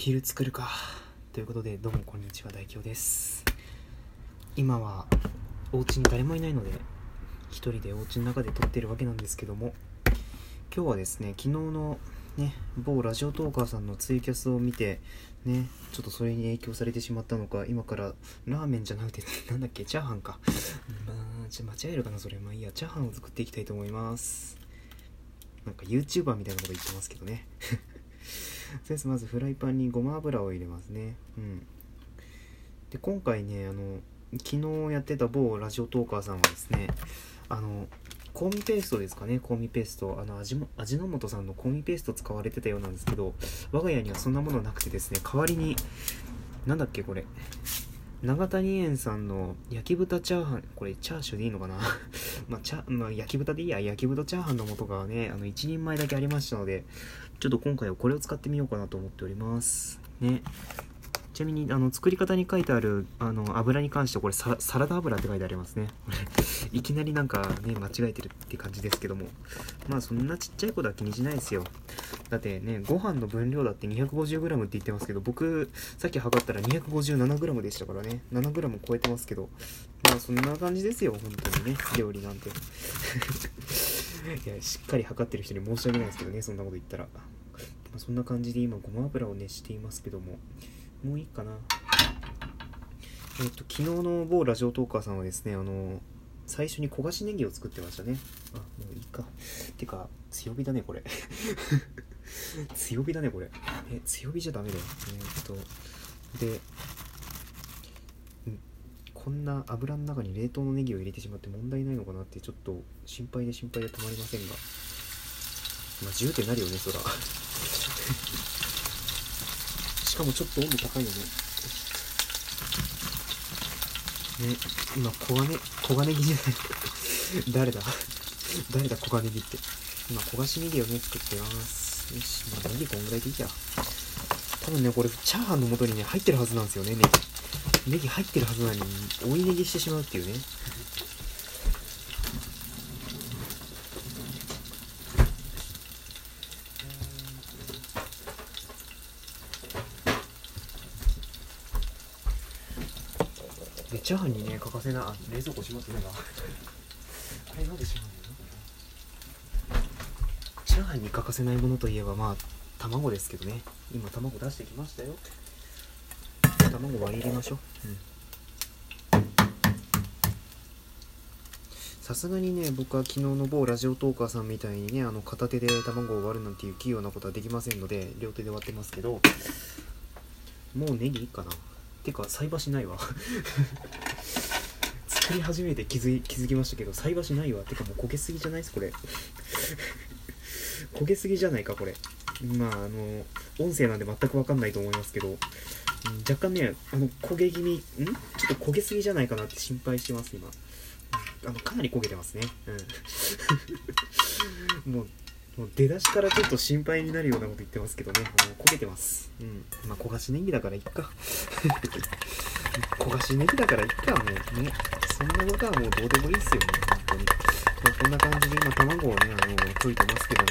昼作るか。ということでどうもこんにちは大京です。今はお家に誰もいないので一人でお家の中で撮ってるわけなんですけども今日はですね昨日のね某ラジオトーカーさんのツイキャスを見てねちょっとそれに影響されてしまったのか今からラーメンじゃなくて なんだっけチャーハンか。まあちょ間違えるかなそれまあいいやチャーハンを作っていきたいと思います。なんか YouTuber みたいなこと言ってますけどね。そうですまずフライパンにごま油を入れますね。うん。で今回ねあの昨日やってた某ラジオトーカーさんはですねあの香味ペーストですかね香味ペースト。あの味も味の素さんの香味ペースト使われてたようなんですけど我が家にはそんなものなくてですね代わりになんだっけこれ。長谷園さんの焼き豚チャーハン。これチャーシューでいいのかな？まあ、チャまあ、焼き豚でいいや。焼き豚チャーハンの素がねあの1人前だけありましたのでちょっと今回はこれを使ってみようかなと思っております。ね。ちなみにあの作り方に書いてあるあの油に関してはこれササラダ油って書いてありますね。いきなりなんかね間違えてるって感じですけども。まあそんなちっちゃいことは気にしないですよ。だってねご飯の分量だって 250g って言ってますけど僕さっき測ったら 257g でしたからね。7g 超えてますけど。まあそんな感じですよ本当にね。料理なんて。いやしっかり測ってる人に申し訳ないですけどねそんなこと言ったら、あ、そんな感じで今ごま油を熱していますけどももういいかな。えっと昨日の某ラジオトーカーさんはですねあの最初に焦がしネギを作ってましたね。あもういいか。てか強火だねこれ。強火だね これ。え強火じゃダメだよ。えーっとでこんな油の中に冷凍のネギを入れてしまって問題ないのかなってちょっと心配で心配でたまりませんが。まあ10ってなるよねそら。しかもちょっと温度高いよね。ね今黄金黄金ネギじゃない。誰だ？誰だ黄金ネギって。今焦がしネギをね作ってます。よしまあネギこんぐらいでいいや。多分ねこれチャーハンの素にね入ってるはずなんですよねネギ。ネギ入ってるはずなのに追いネギしてしまうっていうねチャーハンにね欠かせない。あ冷蔵庫閉まってなあれなんで閉まんないのチャーハンに欠かせないものといえばまあ卵ですけどね。今卵出してきましたよ。卵割り入れましょう。さすがにね僕は昨日の某ラジオトーカーさんみたいにねあの片手で卵を割るなんていう器用なことはできませんので両手で割ってますけどもうネギいいかな。ていうか菜箸ないわ。作り始めて気づ気づきましたけど菜箸ないわ。ってかもう焦げすぎじゃないですこれ。焦げすぎじゃないかこれ。まああの音声なんで全く分かんないと思いますけど、若干ねあの焦げ気味ん？ちょっと焦げすぎじゃないかなって心配してます今。あのかなり焦げてますね。うん。もうもう出だしからちょっと心配になるようなこと言ってますけどね。もう焦げてます。うん。まあ焦がしネギだからいっか。焦がしネギだからいっかもうね。そんなことはもうどうでもいいっすよね本当に、まあ、こんな感じで今卵をねあの溶いてますけども。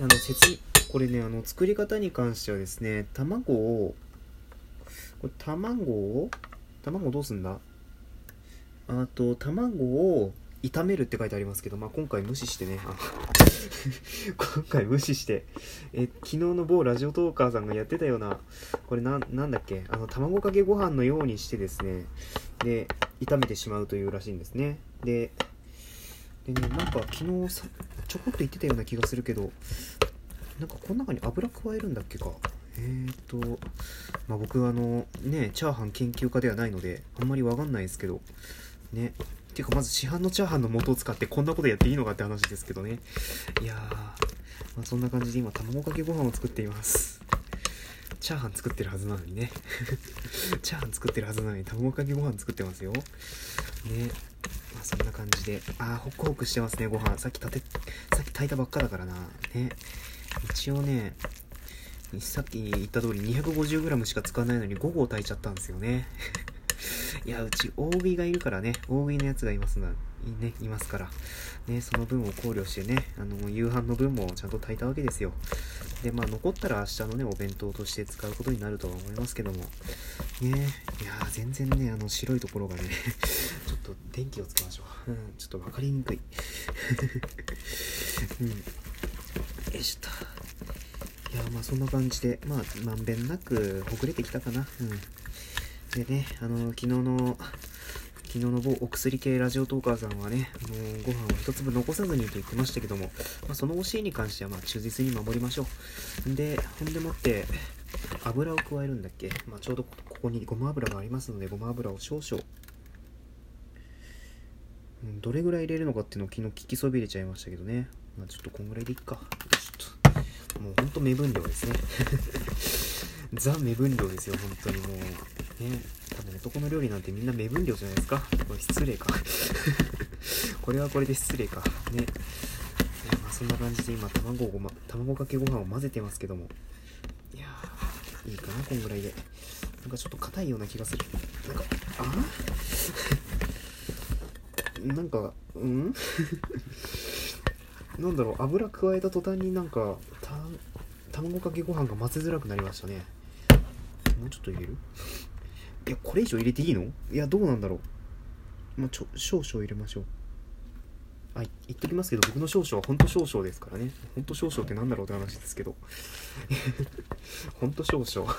あの説これねあの作り方に関してはですね卵をこれ卵を卵どうすんだ？あと卵を炒めるって書いてありますけど、まあ、今回無視してね 今回無視してえ昨日の某ラジオトーカーさんがやってたようなこれななんだっけあの卵かけご飯のようにしてですねで炒めてしまうというらしいんですね。ででねなんか昨日さちょこっと言ってたような気がするけどなんかこの中に油加えるんだっけか。えーと、まあ、僕あのねチャーハン研究家ではないのであんまりわかんないですけどね。ていうかまず市販のチャーハンの素を使ってこんなことやっていいのかって話ですけどね。いやー、まあ、そんな感じで今卵かけご飯を作っています。チャーハン作ってるはずなのにね。チャーハン作ってるはずなのに卵かけご飯作ってますよ。ね。まあそんな感じで。あーホクホクしてますねご飯。さっき炊てさっき炊いたばっかだからな。ね。一応ねさっき言った通り 250g しか使わないのに5合炊いちゃったんですよね。いやうち大食いがいるからね大食いのやつがいますがね、いますから、ね、その分を考慮してね、あの、夕飯の分もちゃんと炊いたわけですよ。で、まあ、残ったら明日のね、お弁当として使うことになるとは思いますけども、ね、いやー、全然ね、あの、白いところがね、ちょっと電気をつけましょう。うん、ちょっと分かりにくい。うん。よいしょっと。いや、まあ、そんな感じで、まあ、まんべんなくほぐれてきたかな。うん。でね、あの、昨日の、昨日の某お薬系ラジオトーカーさんはね、あのご飯を一粒残さずにと言ってましたけども、まあ、その教えに関してはま忠実に守りましょう。で、ほんでもって、油を加えるんだっけ、まあ、ちょうどここにごま油がありますので、ごま油を少々。どれぐらい入れるのかっていうのを昨日聞きそびれちゃいましたけどね。まあ、ちょっとこんぐらいでいっか。ちょっと、もうほんと目分量ですね。ザ目分量ですよ、本当にもう。ね、多分男の料理なんてみんな目分量じゃないですか。これ失礼か。これはこれで失礼か。ね。まあ、そんな感じで今、卵ごま、卵かけご飯を混ぜてますけども。いや、いいかな、こんぐらいで。なんかちょっと硬いような気がする。なんか、あ なんか、うん？なんだろう、油加えた途端になんか、た、卵かけご飯が混ぜづらくなりましたね。もうちょっと入れる？いや、これ以上入れていいの？いや、どうなんだろう。まあ、ちょ、少々入れましょう。あ、言っときますけど、僕の少々は本当少々ですからね。本当少々ってなんだろうって話ですけど。本当少々。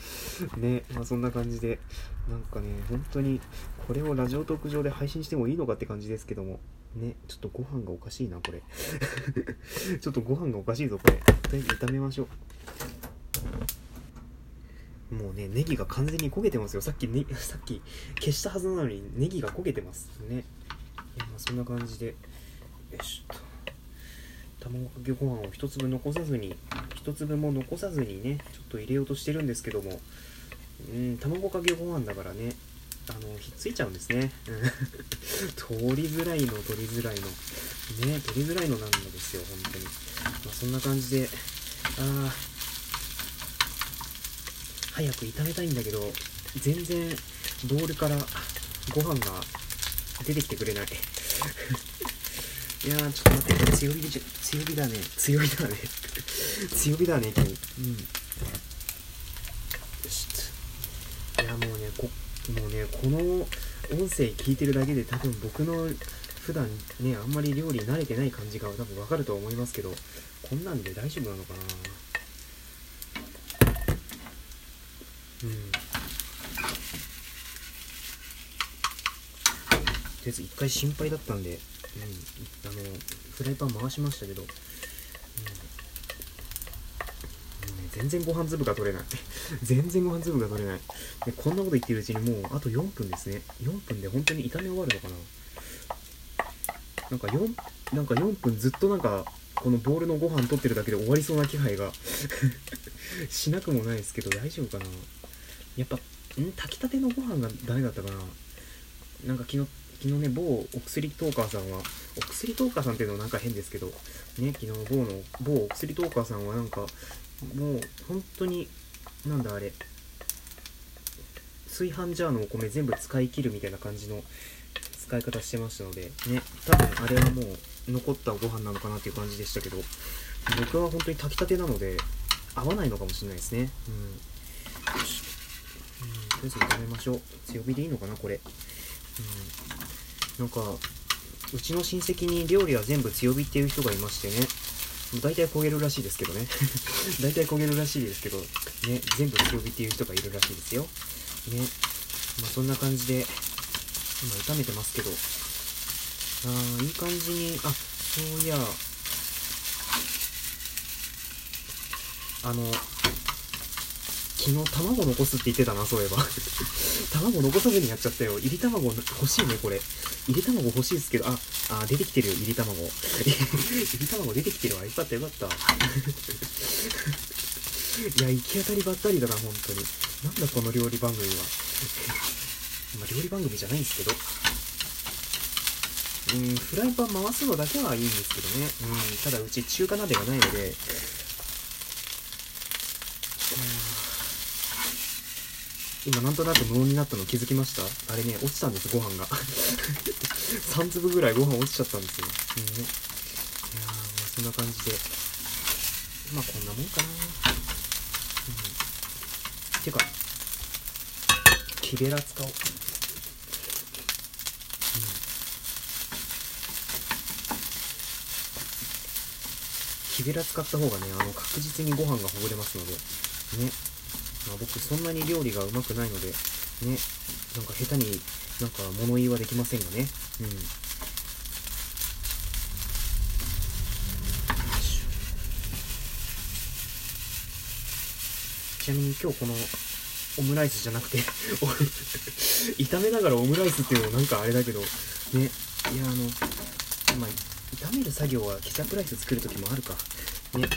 ね、まあそんな感じで、なんかね、本当に、これをラジオトーク上で配信してもいいのかって感じですけども。ね、ちょっとご飯がおかしいな、これ。ちょっとご飯がおかしいぞ、これ。とりあえず炒めましょう。もうね、ネギが完全に焦げてますよ。さっき、ね、さっき消したはずなのにネギが焦げてますね。いやまあそんな感じで、よいしょっと。卵かけご飯を一粒残さずに、一粒も残さずにね、ちょっと入れようとしてるんですけども、うん、卵かけご飯だからね、あの、ひっついちゃうんですね。取りづらいの、取りづらいの。ね、取りづらいのなんですよ、本当に。まあ、そんな感じで、ああ、早く炒めたいんだけど全然ボウルからご飯が出てきてくれない。いやーちょっと待って強火でち強火だね。強火だね。強火だね君。うん。よし。いやもうねこもうねこの音声聞いてるだけで多分僕の普段ねあんまり料理慣れてない感じが多分わかると思いますけどこんなんで大丈夫なのかなうんとりあえず一回心配だったんで、うん、あのフライパン回しましたけど、うん、もうね、全然ご飯粒が取れない。全然ご飯粒が取れない。でこんなこと言ってるうちにもうあと4分ですね。4分で本当に炒め終わるのかな。なんか4なんか4分ずっとなんかこのボールのご飯取ってるだけで終わりそうな気配が しなくもないですけど大丈夫かな。やっぱ、ん？炊きたてのご飯がダメだったかな。なんか昨日、昨日ね、某お薬トーカーさんは、お薬トーカーさんっていうのはなんか変ですけど、ね、昨日某の、某お薬トーカーさんはなんか、もう本当に、なんだあれ、炊飯ジャーのお米全部使い切るみたいな感じの使い方してましたので、ね、多分あれはもう残ったご飯なのかなっていう感じでしたけど、僕は本当に炊きたてなので、合わないのかもしれないですね。うん。とりあえず炒めましょう。強火でいいのかなこれ。うん。なんかうちの親戚に料理は全部強火っていう人がいましてね。大体焦げるらしいですけどね。大体焦げるらしいですけどね全部強火っていう人がいるらしいですよ。ね。まあそんな感じで今炒めてますけど。あーいい感じにあそういや。あの昨日卵残すって言ってたな、そういえば。卵残さずにやっちゃったよ。入り卵欲しいね、これ。入り卵欲しいですけど、あ、あ、出てきてるよ、入り卵。入り卵出てきてるわ。よかったよかった。いや、行き当たりばったりだな、本当に。なんだこの料理番組は。まあ、料理番組じゃないんですけど。うん、フライパン回すのだけはいいんですけどね。うん、ただうち中華鍋がないので、うん今なんとなく無音になったの気づきました？あれね落ちたんですご飯が。3粒ぐらいご飯落ちちゃったんですよ、うん。ね、いやーもうそんな感じで。まあこんなもんかな。うん。てか木べら使おう。木べら使った方がねあの確実にご飯がほぐれますので。ね、まあ、僕そんなに料理がうまくないのでねなんか下手になんか物言いはできませんがね。うん。ちなみに今日このオムライスじゃなくて 炒めながらオムライスっていうのもなんかあれだけどね。いやあのまあ炒める作業はケチャップライス作る時もあるか。ね。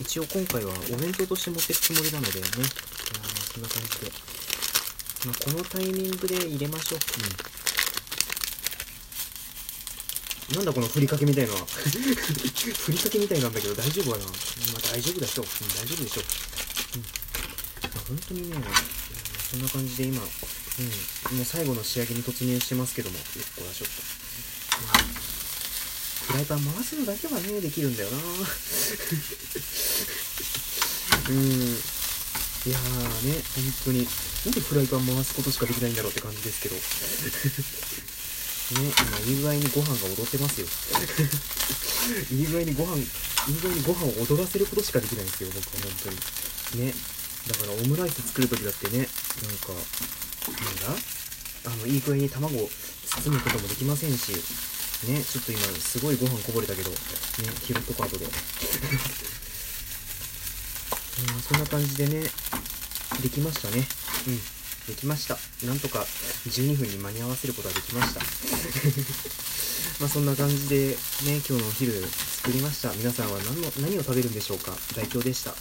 一応今回はお弁当として持っていくつもりなのでねいやまあそんな感じで、まあ、このタイミングで入れましょう。うん。なんだこのふりかけみたいのは ふりかけみたいなんだけど大丈夫かな？まあ大丈夫でしょう、うん、大丈夫でしょう、うん。まあ、本当にねそんな感じで今、うん、もう最後の仕上げに突入してますけどもよっこらしょっと、うんフライパン回すのだけはね、できるんだよな うん。いやーね、本当に。なんでフライパン回すことしかできないんだろうって感じですけど。ね、今、いい具合にご飯が踊ってますよ。いい具合にご飯、いい具合にご飯を踊らせることしかできないんですよ、僕は本当に。ね。だからオムライス作るときだってね、なんか、なんだ？あの、いい具合に卵を包むこともできませんし、ね、ちょっと今すごいご飯こぼれたけど、ね、拾っとこう後で。うん、そんな感じでね、できましたね。うん、できました。なんとか12分に間に合わせることができました。まあそんな感じでね、今日のお昼作りました。皆さんは何の何を食べるんでしょうか？大凶でした。